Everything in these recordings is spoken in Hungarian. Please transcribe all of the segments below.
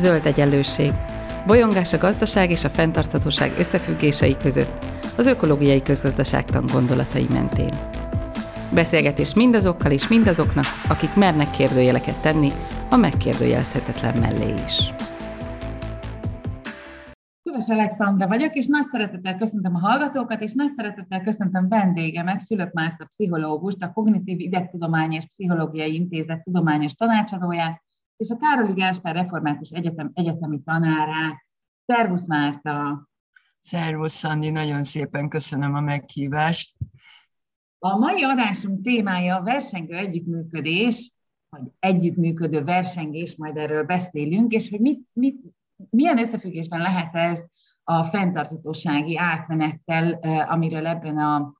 Zöld egyenlőség. Bolyongás a gazdaság és a fenntarthatóság összefüggései között, az ökológiai közgazdaságtan gondolatai mentén. Beszélgetés mindazokkal és mindazoknak, akik mernek kérdőjeleket tenni a megkérdőjelezhetetlen mellé is. Köves Alexandra vagyok, és nagy szeretettel köszöntöm a hallgatókat, és nagy szeretettel köszöntöm vendégemet, Fülöp Márta pszichológust, a Kognitív Idegtudományi és Pszichológiai Intézet tudományos tanácsadóját, és a Károli Gáspár Református Egyetem egyetemi tanárát. Szervusz Márta! Szervusz Szandi, nagyon szépen köszönöm a meghívást. A mai adásunk témája a versengő együttműködés, vagy együttműködő versengés, majd erről beszélünk, és hogy mit, mit, milyen összefüggésben lehet ez a fenntarthatósági átmenettel, eh, amiről ebben a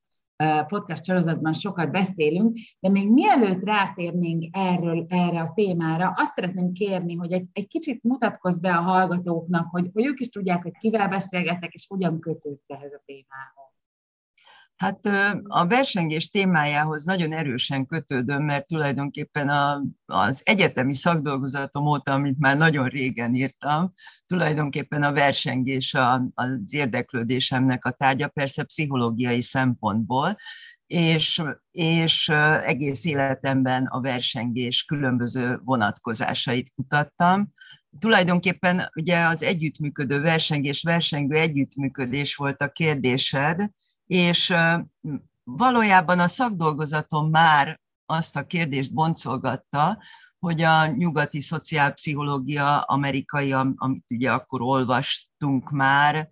podcast sorozatban sokat beszélünk, de még mielőtt rátérnénk erről, erre a témára, azt szeretném kérni, hogy egy, egy kicsit mutatkozz be a hallgatóknak, hogy, hogy ők is tudják, hogy kivel beszélgetek, és hogyan kötődsz ehhez a témához. Hát a versengés témájához nagyon erősen kötődöm, mert tulajdonképpen a, az egyetemi szakdolgozatom óta, amit már nagyon régen írtam, tulajdonképpen a versengés a, az érdeklődésemnek a tárgya, persze pszichológiai szempontból, és, és egész életemben a versengés különböző vonatkozásait kutattam. Tulajdonképpen ugye az együttműködő versengés, versengő együttműködés volt a kérdésed, és valójában a szakdolgozatom már azt a kérdést boncolgatta, hogy a nyugati szociálpszichológia amerikai, amit ugye akkor olvastunk már,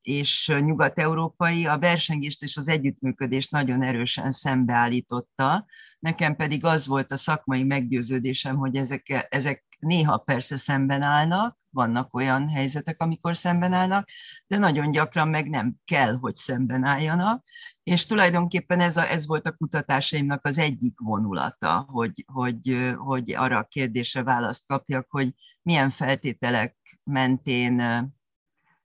és nyugat-európai a versengést és az együttműködést nagyon erősen szembeállította. Nekem pedig az volt a szakmai meggyőződésem, hogy ezek, ezek néha persze szemben állnak, vannak olyan helyzetek, amikor szemben állnak, de nagyon gyakran meg nem kell, hogy szemben álljanak, és tulajdonképpen ez, a, ez volt a kutatásaimnak az egyik vonulata, hogy, hogy, hogy arra a kérdésre választ kapjak, hogy milyen feltételek mentén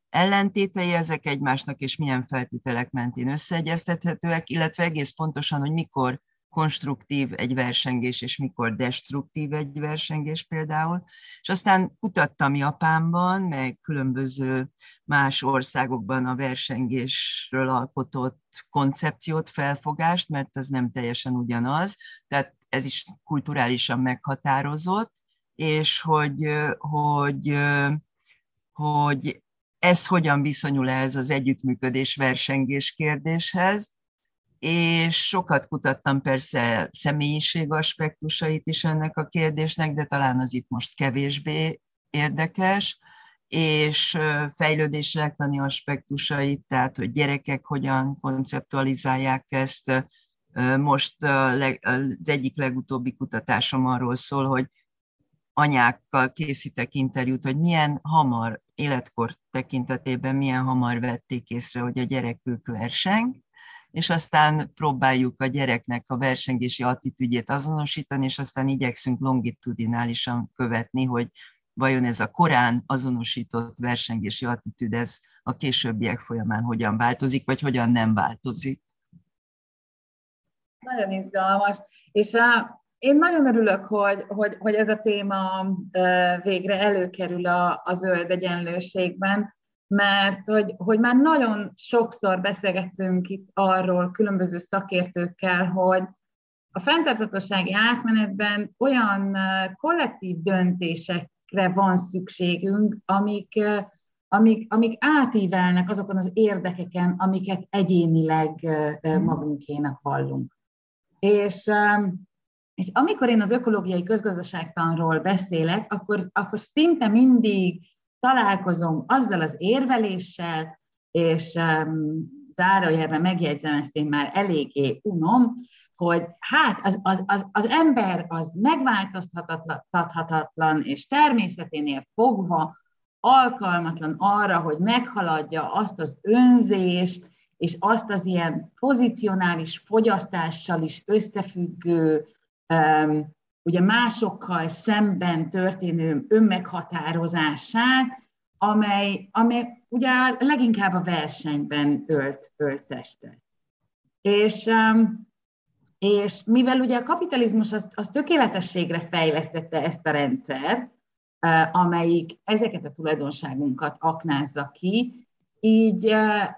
ellentétei ezek egymásnak, és milyen feltételek mentén összeegyeztethetőek, illetve egész pontosan, hogy mikor konstruktív egy versengés, és mikor destruktív egy versengés például. És aztán kutattam Japánban, meg különböző más országokban a versengésről alkotott koncepciót, felfogást, mert ez nem teljesen ugyanaz, tehát ez is kulturálisan meghatározott, és hogy, hogy, hogy ez hogyan viszonyul ez az együttműködés versengés kérdéshez, és sokat kutattam persze személyiség aspektusait is ennek a kérdésnek, de talán az itt most kevésbé érdekes, és fejlődéslektani aspektusait, tehát hogy gyerekek hogyan konceptualizálják ezt. Most az egyik legutóbbi kutatásom arról szól, hogy anyákkal készítek interjút, hogy milyen hamar, életkor tekintetében milyen hamar vették észre, hogy a gyerekük verseng, és aztán próbáljuk a gyereknek a versengési attitűdjét azonosítani, és aztán igyekszünk longitudinálisan követni, hogy vajon ez a korán azonosított versengési attitűd, ez a későbbiek folyamán hogyan változik, vagy hogyan nem változik. Nagyon izgalmas. És a, én nagyon örülök, hogy, hogy, hogy ez a téma végre előkerül a, a zöld egyenlőségben, mert hogy, hogy már nagyon sokszor beszélgettünk itt arról különböző szakértőkkel, hogy a fenntarthatósági átmenetben olyan kollektív döntésekre van szükségünk, amik, amik, amik átívelnek azokon az érdekeken, amiket egyénileg magunkénak hallunk. És, és amikor én az ökológiai közgazdaságtanról beszélek, akkor, akkor szinte mindig találkozom azzal az érveléssel, és um, zárójelben megjegyzem, ezt én már eléggé unom, hogy hát az, az, az, az ember az megváltoztathatatlan, és természeténél fogva alkalmatlan arra, hogy meghaladja azt az önzést, és azt az ilyen pozicionális fogyasztással is összefüggő um, ugye másokkal szemben történő önmeghatározását, amely, amely ugye leginkább a versenyben ölt, ölt testet. És, um, és mivel ugye a kapitalizmus az, az tökéletességre fejlesztette ezt a rendszert, amelyik ezeket a tulajdonságunkat aknázza ki, így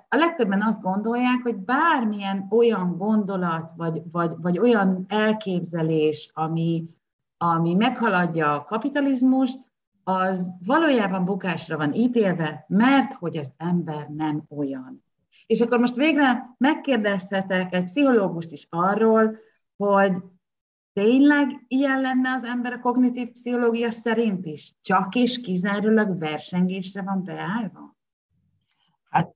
a legtöbben azt gondolják, hogy bármilyen olyan gondolat, vagy, vagy, vagy olyan elképzelés, ami, ami meghaladja a kapitalizmust, az valójában bukásra van ítélve, mert hogy az ember nem olyan. És akkor most végre megkérdezhetek egy pszichológust is arról, hogy tényleg ilyen lenne az ember a kognitív pszichológia szerint is? Csak és kizárólag versengésre van beállva? Hát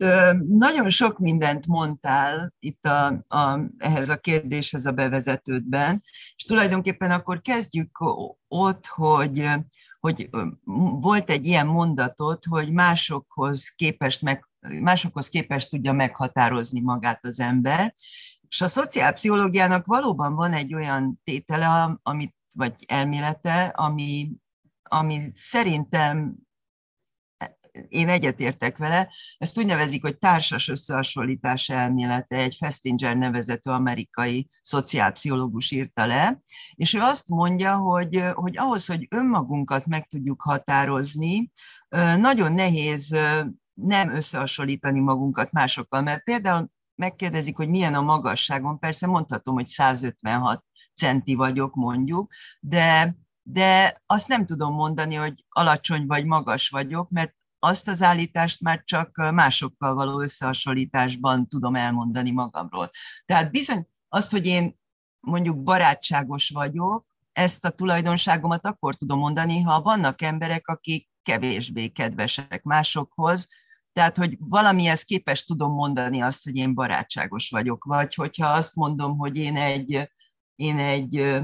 nagyon sok mindent mondtál itt a, a, ehhez a kérdéshez a bevezetődben, és tulajdonképpen akkor kezdjük ott, hogy, hogy volt egy ilyen mondatot, hogy másokhoz képest, meg, másokhoz képest tudja meghatározni magát az ember, és a szociálpszichológiának valóban van egy olyan tétele, amit, vagy elmélete, ami, ami szerintem én egyetértek vele, ezt úgy nevezik, hogy társas összehasonlítás elmélete, egy Festinger nevezető amerikai szociálpszichológus írta le, és ő azt mondja, hogy, hogy ahhoz, hogy önmagunkat meg tudjuk határozni, nagyon nehéz nem összehasonlítani magunkat másokkal, mert például megkérdezik, hogy milyen a magasságon, persze mondhatom, hogy 156 centi vagyok mondjuk, de, de azt nem tudom mondani, hogy alacsony vagy magas vagyok, mert azt az állítást már csak másokkal való összehasonlításban tudom elmondani magamról. Tehát bizony azt, hogy én mondjuk barátságos vagyok, ezt a tulajdonságomat akkor tudom mondani, ha vannak emberek, akik kevésbé kedvesek másokhoz, tehát, hogy valamihez képest tudom mondani azt, hogy én barátságos vagyok, vagy hogyha azt mondom, hogy én egy, én egy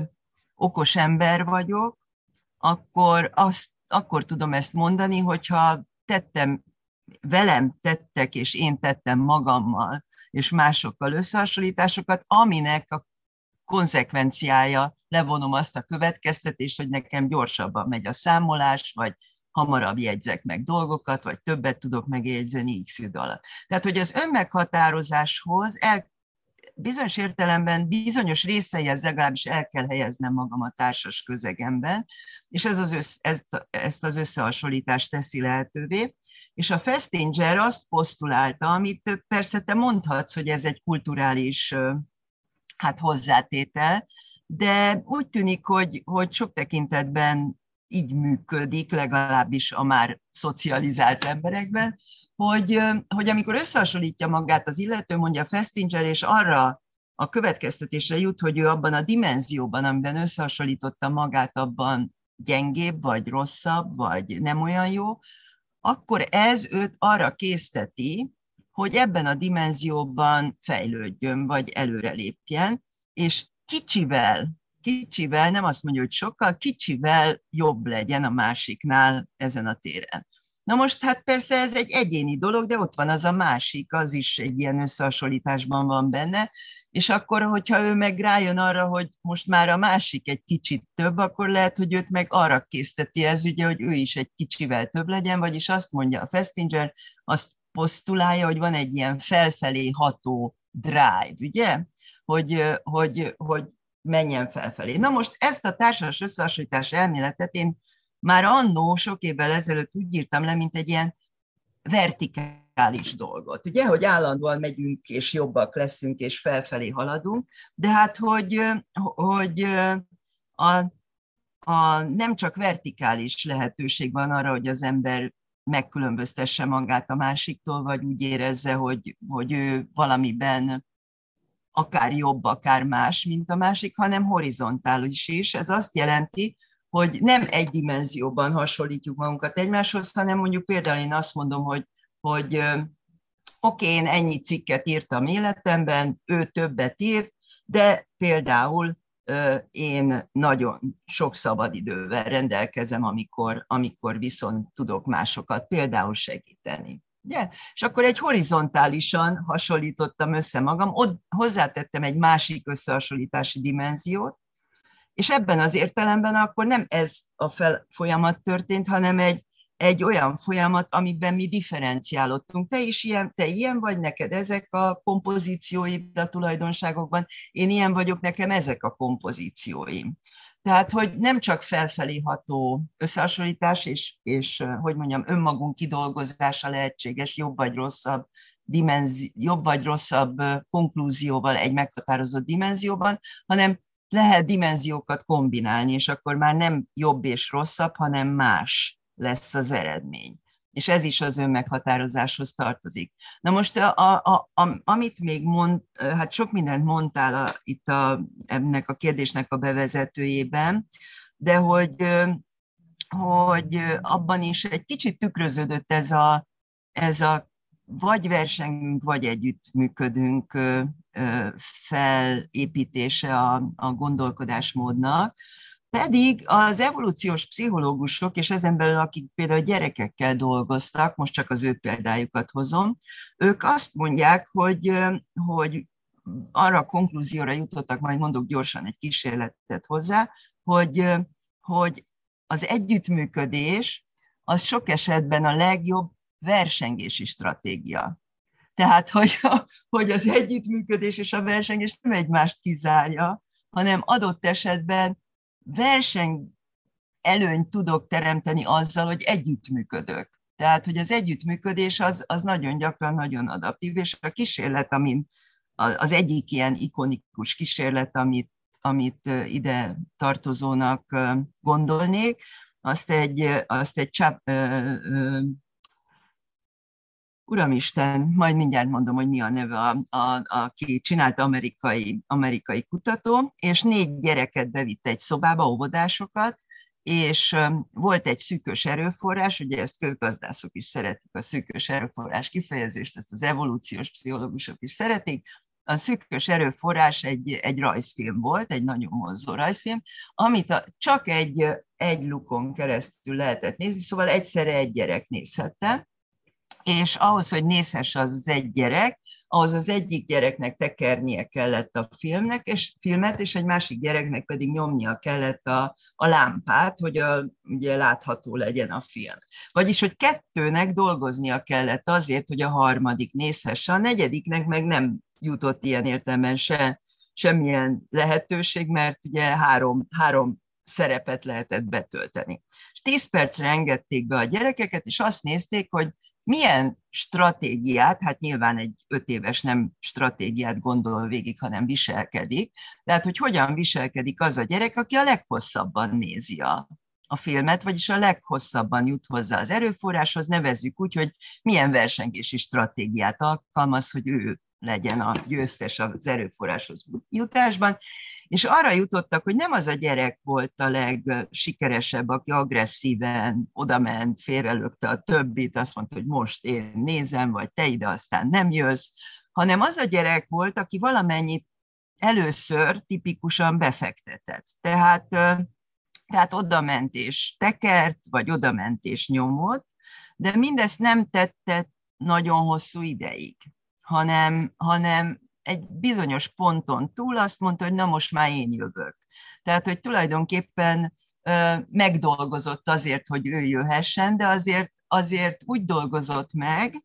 okos ember vagyok, akkor, azt, akkor tudom ezt mondani, hogyha tettem, velem tettek, és én tettem magammal, és másokkal összehasonlításokat, aminek a konzekvenciája, levonom azt a következtetést, hogy nekem gyorsabban megy a számolás, vagy hamarabb jegyzek meg dolgokat, vagy többet tudok megjegyzeni x idő alatt. Tehát, hogy az önmeghatározáshoz el, bizonyos értelemben bizonyos részeihez legalábbis el kell helyeznem magam a társas közegemben, és ez az össz, ezt, ezt az összehasonlítást teszi lehetővé. És a Festinger azt posztulálta, amit persze te mondhatsz, hogy ez egy kulturális hát hozzátétel, de úgy tűnik, hogy, hogy sok tekintetben így működik, legalábbis a már szocializált emberekben, hogy, hogy amikor összehasonlítja magát az illető, mondja Festinger, és arra a következtetésre jut, hogy ő abban a dimenzióban, amiben összehasonlította magát, abban gyengébb, vagy rosszabb, vagy nem olyan jó, akkor ez őt arra készteti, hogy ebben a dimenzióban fejlődjön, vagy előrelépjen, és kicsivel kicsivel, nem azt mondja, hogy sokkal, kicsivel jobb legyen a másiknál ezen a téren. Na most hát persze ez egy egyéni dolog, de ott van az a másik, az is egy ilyen összehasonlításban van benne, és akkor, hogyha ő meg rájön arra, hogy most már a másik egy kicsit több, akkor lehet, hogy őt meg arra készteti ez, ugye, hogy ő is egy kicsivel több legyen, vagyis azt mondja a Festinger, azt posztulálja, hogy van egy ilyen felfelé ható drive, ugye? Hogy, hogy, hogy menjen felfelé. Na most ezt a társas összehasonlítás elméletet én már annó sok évvel ezelőtt úgy írtam le, mint egy ilyen vertikális dolgot. Ugye, hogy állandóan megyünk, és jobbak leszünk, és felfelé haladunk, de hát, hogy, hogy a, a, nem csak vertikális lehetőség van arra, hogy az ember megkülönböztesse magát a másiktól, vagy úgy érezze, hogy, hogy ő valamiben akár jobb, akár más, mint a másik, hanem horizontális is. Ez azt jelenti, hogy nem egy dimenzióban hasonlítjuk magunkat egymáshoz, hanem mondjuk például én azt mondom, hogy, hogy oké, okay, én ennyi cikket írtam életemben, ő többet írt, de például én nagyon sok szabadidővel rendelkezem, amikor, amikor viszont tudok másokat például segíteni. Ugye? És akkor egy horizontálisan hasonlítottam össze magam, ott hozzátettem egy másik összehasonlítási dimenziót, és ebben az értelemben akkor nem ez a fel folyamat történt, hanem egy, egy olyan folyamat, amiben mi differenciálottunk. Te is ilyen, te ilyen vagy, neked ezek a kompozícióid a tulajdonságokban, én ilyen vagyok, nekem ezek a kompozícióim. Tehát, hogy nem csak felfelé ható összehasonlítás, és, és hogy mondjam, önmagunk kidolgozása lehetséges jobb vagy rosszabb dimenzi, jobb vagy rosszabb konklúzióval egy meghatározott dimenzióban, hanem lehet dimenziókat kombinálni, és akkor már nem jobb és rosszabb, hanem más lesz az eredmény. És ez is az önmeghatározáshoz tartozik. Na most, a, a, a, amit még mond, hát sok mindent mondtál a, itt a, ennek a kérdésnek a bevezetőjében, de hogy, hogy abban is egy kicsit tükröződött ez a, ez a vagy versengünk, vagy együttműködünk felépítése a, a gondolkodásmódnak, pedig az evolúciós pszichológusok, és ezen belül akik például gyerekekkel dolgoztak, most csak az ő példájukat hozom, ők azt mondják, hogy, hogy arra a konklúzióra jutottak, majd mondok gyorsan egy kísérletet hozzá, hogy, hogy az együttműködés az sok esetben a legjobb versengési stratégia. Tehát, hogy, hogy az együttműködés és a versengés nem egymást kizárja, hanem adott esetben verseny előnyt tudok teremteni azzal, hogy együttműködök. Tehát, hogy az együttműködés az, az nagyon gyakran nagyon adaptív, és a kísérlet, amin, az egyik ilyen ikonikus kísérlet, amit, amit ide tartozónak gondolnék, azt egy, azt egy csáp, Uramisten, majd mindjárt mondom, hogy mi a neve, a, a, aki csinált amerikai, amerikai kutató, és négy gyereket bevitt egy szobába, óvodásokat, és volt egy szűkös erőforrás, ugye ezt közgazdászok is szeretik, a szűkös erőforrás kifejezést, ezt az evolúciós pszichológusok is szeretik, a szűkös erőforrás egy, egy rajzfilm volt, egy nagyon mozzó rajzfilm, amit a, csak egy, egy lukon keresztül lehetett nézni, szóval egyszerre egy gyerek nézhette, és ahhoz, hogy nézhesse az az egy gyerek, ahhoz az egyik gyereknek tekernie kellett a filmnek, és filmet, és egy másik gyereknek pedig nyomnia kellett a, a lámpát, hogy a, ugye látható legyen a film. Vagyis, hogy kettőnek dolgoznia kellett azért, hogy a harmadik nézhesse, a negyediknek meg nem jutott ilyen értelemben se semmilyen lehetőség, mert ugye három, három szerepet lehetett betölteni. És tíz percre engedték be a gyerekeket, és azt nézték, hogy milyen stratégiát, hát nyilván egy öt éves nem stratégiát gondol végig, hanem viselkedik, tehát hogy hogyan viselkedik az a gyerek, aki a leghosszabban nézi a, a filmet, vagyis a leghosszabban jut hozzá az erőforráshoz, nevezzük úgy, hogy milyen versengési stratégiát alkalmaz, hogy ő legyen a győztes az erőforráshoz jutásban, és arra jutottak, hogy nem az a gyerek volt a legsikeresebb, aki agresszíven odament, félrelökte a többit, azt mondta, hogy most én nézem, vagy te ide aztán nem jössz, hanem az a gyerek volt, aki valamennyit először tipikusan befektetett. Tehát, tehát odament és tekert, vagy odament és nyomott, de mindezt nem tette nagyon hosszú ideig hanem, hanem egy bizonyos ponton túl azt mondta, hogy na most már én jövök. Tehát, hogy tulajdonképpen megdolgozott azért, hogy ő jöhessen, de azért, azért úgy dolgozott meg,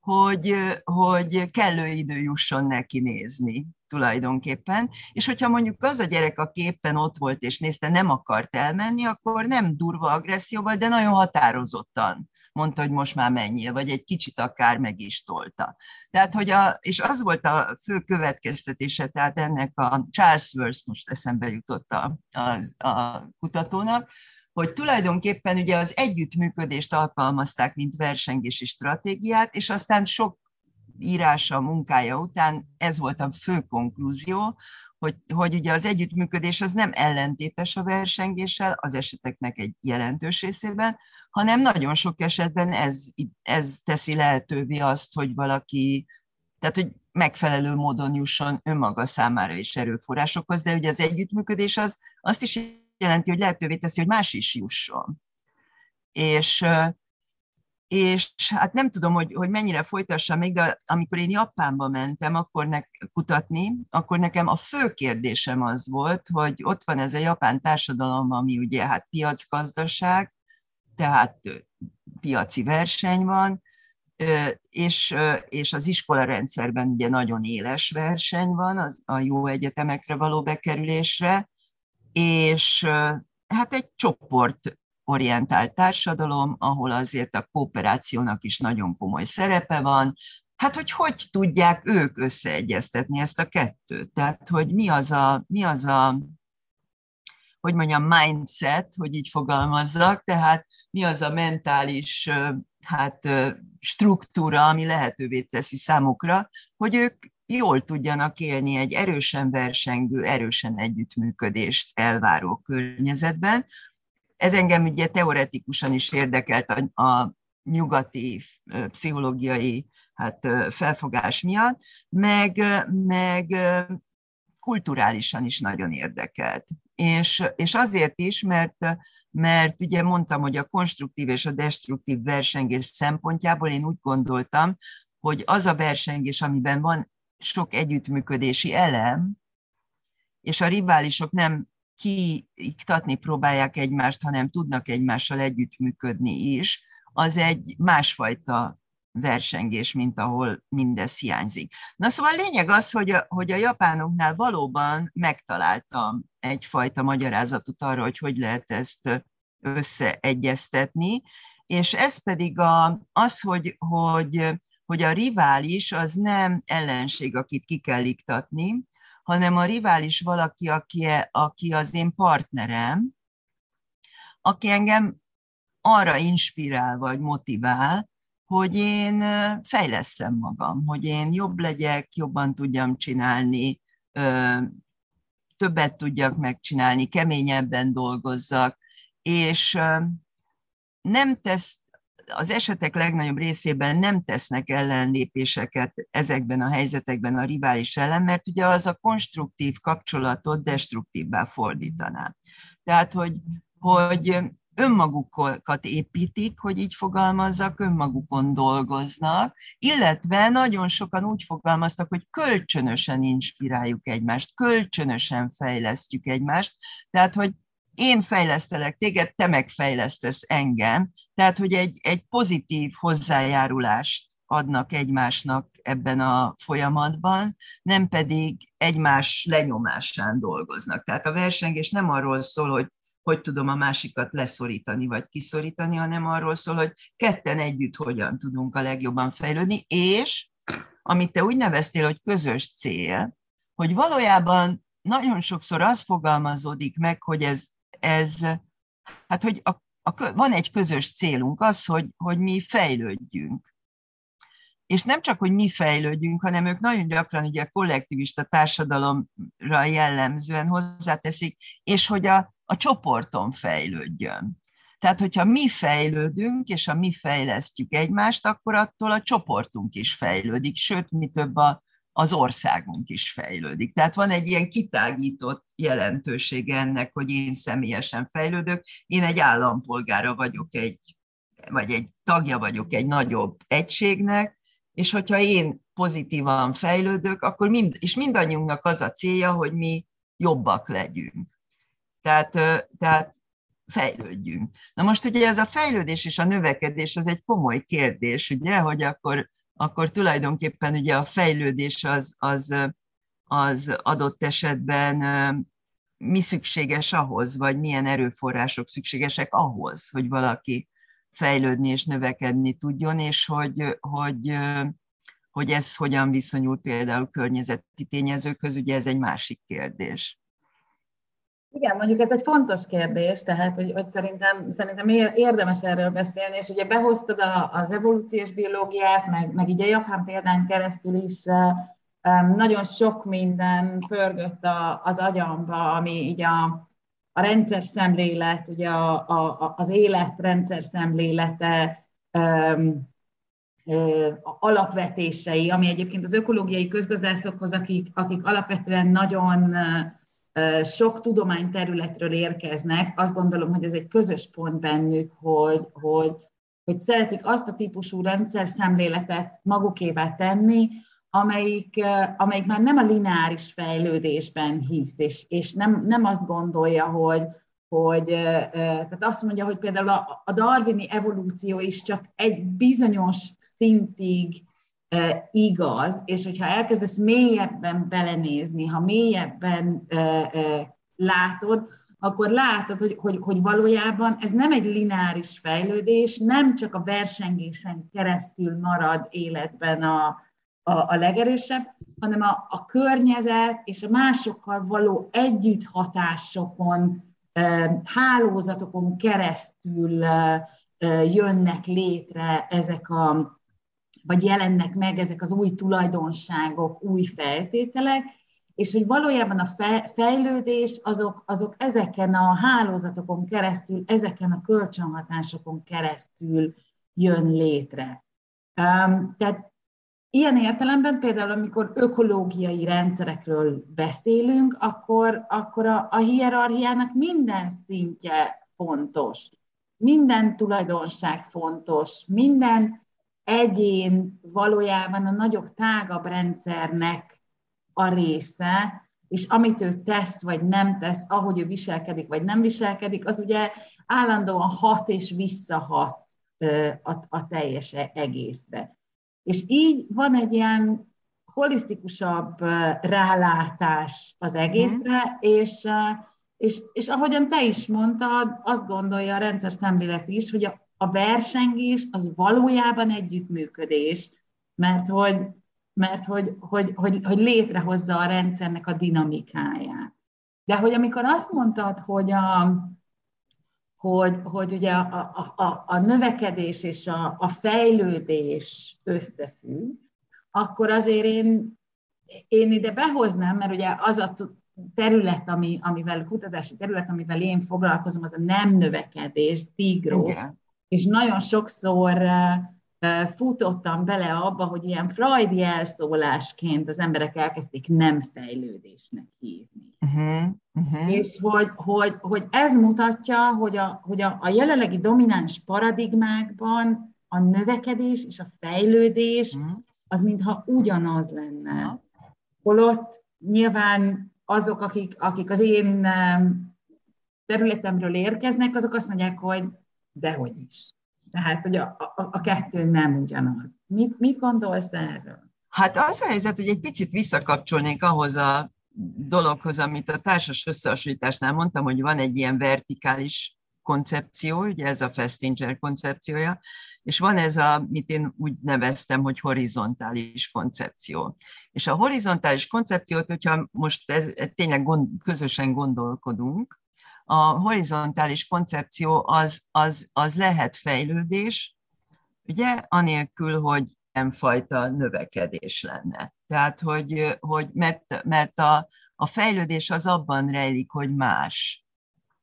hogy, hogy kellő idő jusson neki nézni tulajdonképpen. És hogyha mondjuk az a gyerek, aki éppen ott volt és nézte, nem akart elmenni, akkor nem durva agresszióval, de nagyon határozottan mondta, hogy most már menjél, vagy egy kicsit akár meg is tolta. Tehát, hogy a, és az volt a fő következtetése, tehát ennek a Charles Worth most eszembe jutott a, a, a kutatónak, hogy tulajdonképpen ugye az együttműködést alkalmazták, mint versengési stratégiát, és aztán sok írása, munkája után ez volt a fő konklúzió, hogy, hogy ugye az együttműködés az nem ellentétes a versengéssel, az eseteknek egy jelentős részében, hanem nagyon sok esetben ez, ez teszi lehetővé azt, hogy valaki, tehát hogy megfelelő módon jusson önmaga számára is erőforrásokhoz, de ugye az együttműködés az azt is jelenti, hogy lehetővé teszi, hogy más is jusson. És és hát nem tudom, hogy, hogy mennyire folytassam még, de amikor én Japánba mentem akkor ne, kutatni, akkor nekem a fő kérdésem az volt, hogy ott van ez a japán társadalom, ami ugye hát piacgazdaság, tehát piaci verseny van, és, és az iskola rendszerben ugye nagyon éles verseny van az, a jó egyetemekre való bekerülésre, és hát egy csoport orientált társadalom, ahol azért a kooperációnak is nagyon komoly szerepe van, Hát, hogy hogy tudják ők összeegyeztetni ezt a kettőt? Tehát, hogy mi az a, mi az a hogy mondjam, mindset, hogy így fogalmazzak, tehát mi az a mentális hát, struktúra, ami lehetővé teszi számukra, hogy ők jól tudjanak élni egy erősen versengő, erősen együttműködést elváró környezetben. Ez engem ugye teoretikusan is érdekelt a, a nyugati pszichológiai hát, felfogás miatt, meg, meg kulturálisan is nagyon érdekelt. És, és azért is, mert, mert ugye mondtam, hogy a konstruktív és a destruktív versengés szempontjából én úgy gondoltam, hogy az a versengés, amiben van sok együttműködési elem, és a riválisok nem kiiktatni próbálják egymást, hanem tudnak egymással együttműködni is, az egy másfajta versengés, mint ahol mindez hiányzik. Na szóval a lényeg az, hogy a, hogy a japánoknál valóban megtaláltam egyfajta magyarázatot arra, hogy hogy lehet ezt összeegyeztetni, és ez pedig a, az, hogy, hogy, hogy a rivális az nem ellenség, akit ki kell iktatni, hanem a rivális valaki, aki, aki az én partnerem, aki engem arra inspirál vagy motivál, hogy én fejleszem magam, hogy én jobb legyek, jobban tudjam csinálni, többet tudjak megcsinálni, keményebben dolgozzak, és nem tesz, az esetek legnagyobb részében nem tesznek ellenlépéseket ezekben a helyzetekben a rivális ellen, mert ugye az a konstruktív kapcsolatot destruktívvá fordítaná. Tehát, hogy, hogy önmagukat építik, hogy így fogalmazzak, önmagukon dolgoznak, illetve nagyon sokan úgy fogalmaztak, hogy kölcsönösen inspiráljuk egymást, kölcsönösen fejlesztjük egymást, tehát, hogy én fejlesztelek téged, te megfejlesztesz engem, tehát, hogy egy, egy pozitív hozzájárulást adnak egymásnak ebben a folyamatban, nem pedig egymás lenyomásán dolgoznak. Tehát a versengés nem arról szól, hogy hogy tudom a másikat leszorítani vagy kiszorítani, hanem arról szól, hogy ketten együtt hogyan tudunk a legjobban fejlődni, és amit te úgy neveztél, hogy közös cél, hogy valójában nagyon sokszor az fogalmazódik meg, hogy ez, ez hát hogy a, a, van egy közös célunk, az, hogy, hogy mi fejlődjünk. És nem csak, hogy mi fejlődjünk, hanem ők nagyon gyakran ugye a kollektivista társadalomra jellemzően hozzáteszik, és hogy a, a csoporton fejlődjön. Tehát, hogyha mi fejlődünk, és ha mi fejlesztjük egymást, akkor attól a csoportunk is fejlődik, sőt, mi több a, az országunk is fejlődik. Tehát van egy ilyen kitágított jelentősége ennek, hogy én személyesen fejlődök. Én egy állampolgára vagyok, egy, vagy egy tagja vagyok egy nagyobb egységnek, és hogyha én pozitívan fejlődök, akkor mind, és mindannyiunknak az a célja, hogy mi jobbak legyünk. Tehát, tehát fejlődjünk. Na most ugye ez a fejlődés és a növekedés az egy komoly kérdés, ugye, hogy akkor, akkor tulajdonképpen ugye a fejlődés az, az, az adott esetben mi szükséges ahhoz, vagy milyen erőforrások szükségesek ahhoz, hogy valaki fejlődni és növekedni tudjon, és hogy, hogy, hogy ez hogyan viszonyul például környezeti tényezőkhöz, ugye ez egy másik kérdés. Igen, mondjuk ez egy fontos kérdés, tehát hogy, hogy szerintem, szerintem érdemes erről beszélni, és ugye behoztad a, az evolúciós biológiát, meg, meg így a japán példán keresztül is nagyon sok minden pörgött a, az agyamba, ami így a, a rendszer szemlélet, ugye a, a, az élet rendszer szemlélete, um, alapvetései, ami egyébként az ökológiai közgazdászokhoz, akik, akik alapvetően nagyon sok tudományterületről érkeznek, azt gondolom, hogy ez egy közös pont bennük, hogy, hogy, hogy szeretik azt a típusú rendszer szemléletet magukévá tenni, amelyik, amelyik már nem a lineáris fejlődésben hisz, és, és nem, nem azt gondolja, hogy, hogy tehát azt mondja, hogy például a, a darwini evolúció is csak egy bizonyos szintig igaz, és hogyha elkezdesz mélyebben belenézni, ha mélyebben látod, akkor látod, hogy, hogy, hogy valójában ez nem egy lineáris fejlődés, nem csak a versengésen keresztül marad életben a, a, a legerősebb, hanem a, a környezet és a másokkal való együtthatásokon, hálózatokon keresztül jönnek létre ezek a, vagy jelennek meg ezek az új tulajdonságok, új feltételek, és hogy valójában a fejlődés azok, azok ezeken a hálózatokon keresztül, ezeken a kölcsönhatásokon keresztül jön létre. Tehát ilyen értelemben például, amikor ökológiai rendszerekről beszélünk, akkor, akkor a, a hierarchiának minden szintje fontos. Minden tulajdonság fontos, minden egyén valójában a nagyobb, tágabb rendszernek a része, és amit ő tesz, vagy nem tesz, ahogy ő viselkedik, vagy nem viselkedik, az ugye állandóan hat és visszahat a, a teljes egészre. És így van egy ilyen holisztikusabb rálátás az egészre, mm. és, és, és ahogyan te is mondtad, azt gondolja a rendszer szemlélet is, hogy a, a versengés az valójában együttműködés, mert hogy, mert hogy, hogy, hogy, hogy létrehozza a rendszernek a dinamikáját. De hogy amikor azt mondtad, hogy a, hogy, hogy ugye a, a, a, a növekedés és a, a fejlődés összefügg, akkor azért én, én ide behoznám, mert ugye az a terület, ami, amivel, kutatási terület, amivel én foglalkozom, az a nem növekedés, tigró. És nagyon sokszor futottam bele abba, hogy ilyen Freud jelszólásként az emberek elkezdték nem fejlődésnek hívni. Uh-huh, uh-huh. És hogy, hogy, hogy ez mutatja, hogy a, hogy a, a jelenlegi domináns paradigmákban a növekedés és a fejlődés uh-huh. az mintha ugyanaz lenne. Uh-huh. Holott nyilván azok, akik, akik az én területemről érkeznek, azok azt mondják, hogy dehogy is. Tehát, hogy a, a, a kettő nem ugyanaz. Mit, mit gondolsz erről? Hát az a helyzet, hogy egy picit visszakapcsolnék ahhoz a dologhoz, amit a társas összehasonlításnál mondtam, hogy van egy ilyen vertikális koncepció, ugye ez a Festinger koncepciója, és van ez a, mit én úgy neveztem, hogy horizontális koncepció. És a horizontális koncepciót, hogyha most ez, ez tényleg gond, közösen gondolkodunk, a horizontális koncepció az, az, az lehet fejlődés, ugye, anélkül, hogy nem fajta növekedés lenne. Tehát, hogy, hogy mert, mert a, a fejlődés az abban rejlik, hogy más,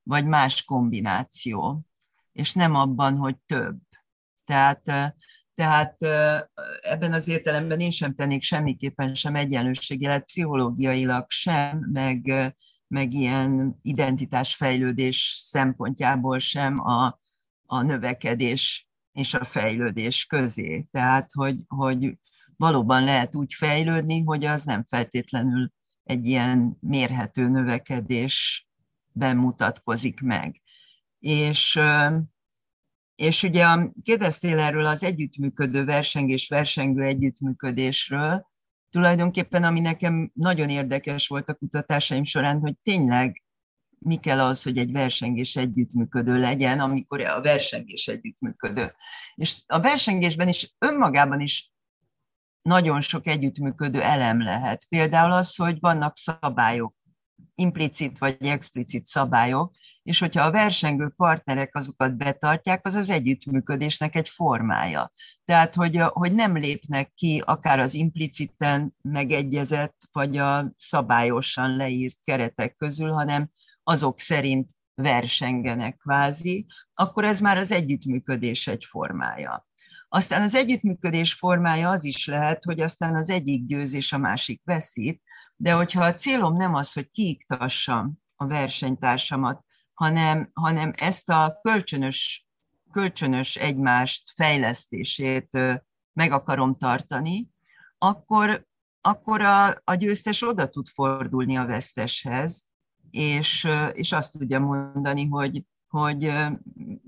vagy más kombináció, és nem abban, hogy több. Tehát, tehát ebben az értelemben én sem tennék semmiképpen sem egyenlőségjelet, pszichológiailag sem, meg, meg ilyen identitásfejlődés szempontjából sem a, a növekedés és a fejlődés közé. Tehát, hogy, hogy valóban lehet úgy fejlődni, hogy az nem feltétlenül egy ilyen mérhető növekedésben mutatkozik meg. És, és ugye kérdeztél erről az együttműködő versengés, versengő együttműködésről, tulajdonképpen ami nekem nagyon érdekes volt a kutatásaim során, hogy tényleg mi kell az, hogy egy versengés együttműködő legyen, amikor a versengés együttműködő. És a versengésben is önmagában is nagyon sok együttműködő elem lehet. Például az, hogy vannak szabályok, implicit vagy explicit szabályok, és hogyha a versengő partnerek azokat betartják, az az együttműködésnek egy formája. Tehát, hogy, hogy nem lépnek ki akár az impliciten megegyezett, vagy a szabályosan leírt keretek közül, hanem azok szerint versengenek kvázi, akkor ez már az együttműködés egy formája. Aztán az együttműködés formája az is lehet, hogy aztán az egyik győz és a másik veszít, de hogyha a célom nem az, hogy kiiktassam a versenytársamat, hanem, hanem ezt a kölcsönös, kölcsönös egymást fejlesztését meg akarom tartani, akkor, akkor a, a győztes oda tud fordulni a veszteshez, és, és azt tudja mondani, hogy, hogy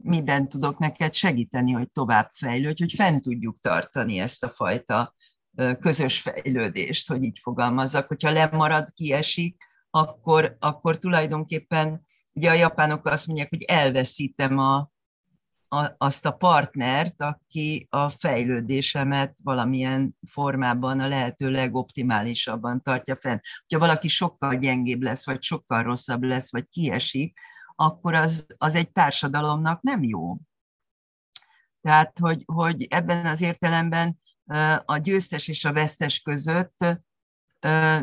minden tudok neked segíteni, hogy tovább fejlődj, hogy fent tudjuk tartani ezt a fajta közös fejlődést, hogy így fogalmazzak. Hogyha lemarad, kiesik, akkor, akkor tulajdonképpen ugye a japánok azt mondják, hogy elveszítem a, a, azt a partnert, aki a fejlődésemet valamilyen formában a lehető legoptimálisabban tartja fenn. Ha valaki sokkal gyengébb lesz, vagy sokkal rosszabb lesz, vagy kiesik, akkor az, az egy társadalomnak nem jó. Tehát, hogy, hogy ebben az értelemben a győztes és a vesztes között